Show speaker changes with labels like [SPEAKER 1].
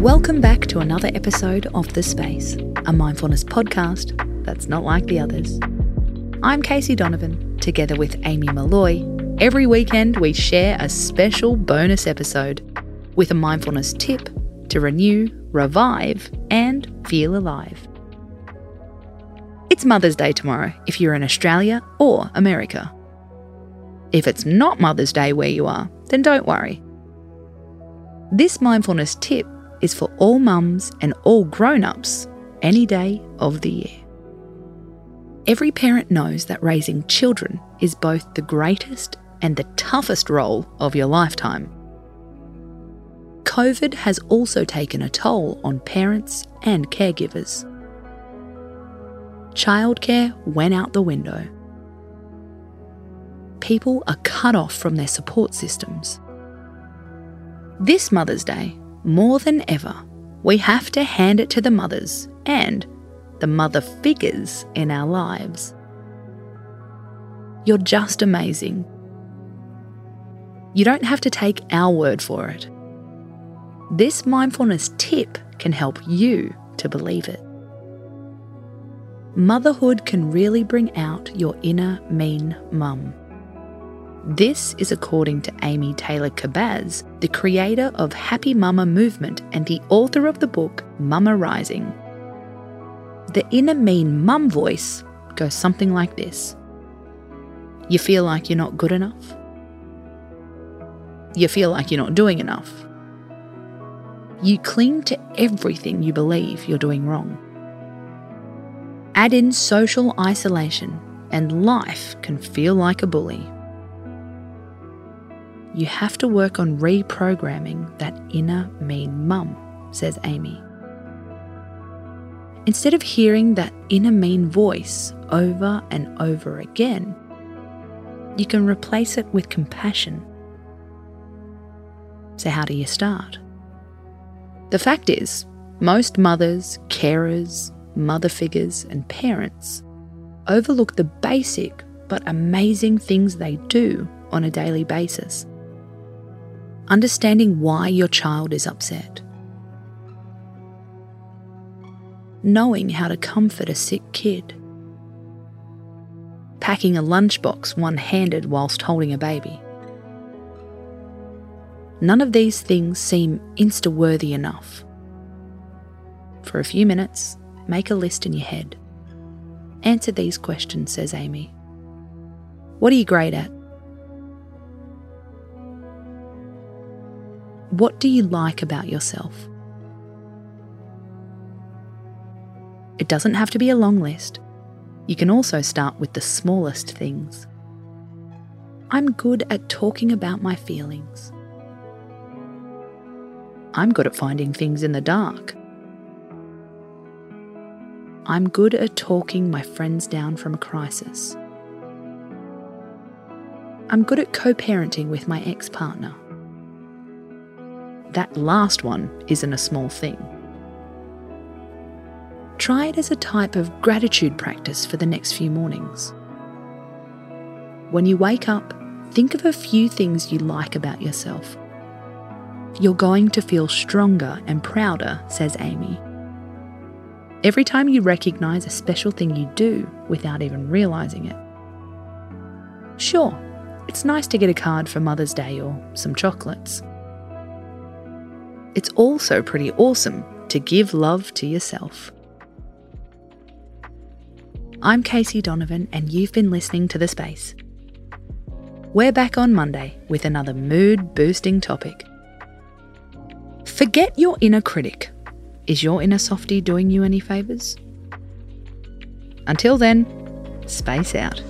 [SPEAKER 1] Welcome back to another episode of The Space, a mindfulness podcast that's not like the others. I'm Casey Donovan, together with Amy Molloy. Every weekend, we share a special bonus episode with a mindfulness tip to renew, revive, and feel alive. It's Mother's Day tomorrow if you're in Australia or America. If it's not Mother's Day where you are, then don't worry. This mindfulness tip is for all mums and all grown ups any day of the year. Every parent knows that raising children is both the greatest and the toughest role of your lifetime. COVID has also taken a toll on parents and caregivers. Childcare went out the window. People are cut off from their support systems. This Mother's Day, more than ever, we have to hand it to the mothers and the mother figures in our lives. You're just amazing. You don't have to take our word for it. This mindfulness tip can help you to believe it. Motherhood can really bring out your inner mean mum. This is according to Amy Taylor Kabbaz, the creator of Happy Mama Movement and the author of the book Mama Rising. The inner mean mum voice goes something like this You feel like you're not good enough. You feel like you're not doing enough. You cling to everything you believe you're doing wrong. Add in social isolation, and life can feel like a bully. You have to work on reprogramming that inner mean mum, says Amy. Instead of hearing that inner mean voice over and over again, you can replace it with compassion. So, how do you start? The fact is, most mothers, carers, mother figures, and parents overlook the basic but amazing things they do on a daily basis. Understanding why your child is upset knowing how to comfort a sick kid, packing a lunchbox one handed whilst holding a baby. None of these things seem insta worthy enough. For a few minutes, make a list in your head. Answer these questions, says Amy. What are you great at? What do you like about yourself? It doesn't have to be a long list. You can also start with the smallest things. I'm good at talking about my feelings. I'm good at finding things in the dark. I'm good at talking my friends down from a crisis. I'm good at co parenting with my ex partner. That last one isn't a small thing. Try it as a type of gratitude practice for the next few mornings. When you wake up, think of a few things you like about yourself. You're going to feel stronger and prouder, says Amy. Every time you recognise a special thing you do without even realising it. Sure, it's nice to get a card for Mother's Day or some chocolates. It's also pretty awesome to give love to yourself. I'm Casey Donovan, and you've been listening to The Space. We're back on Monday with another mood boosting topic. Forget your inner critic. Is your inner softie doing you any favours? Until then, space out.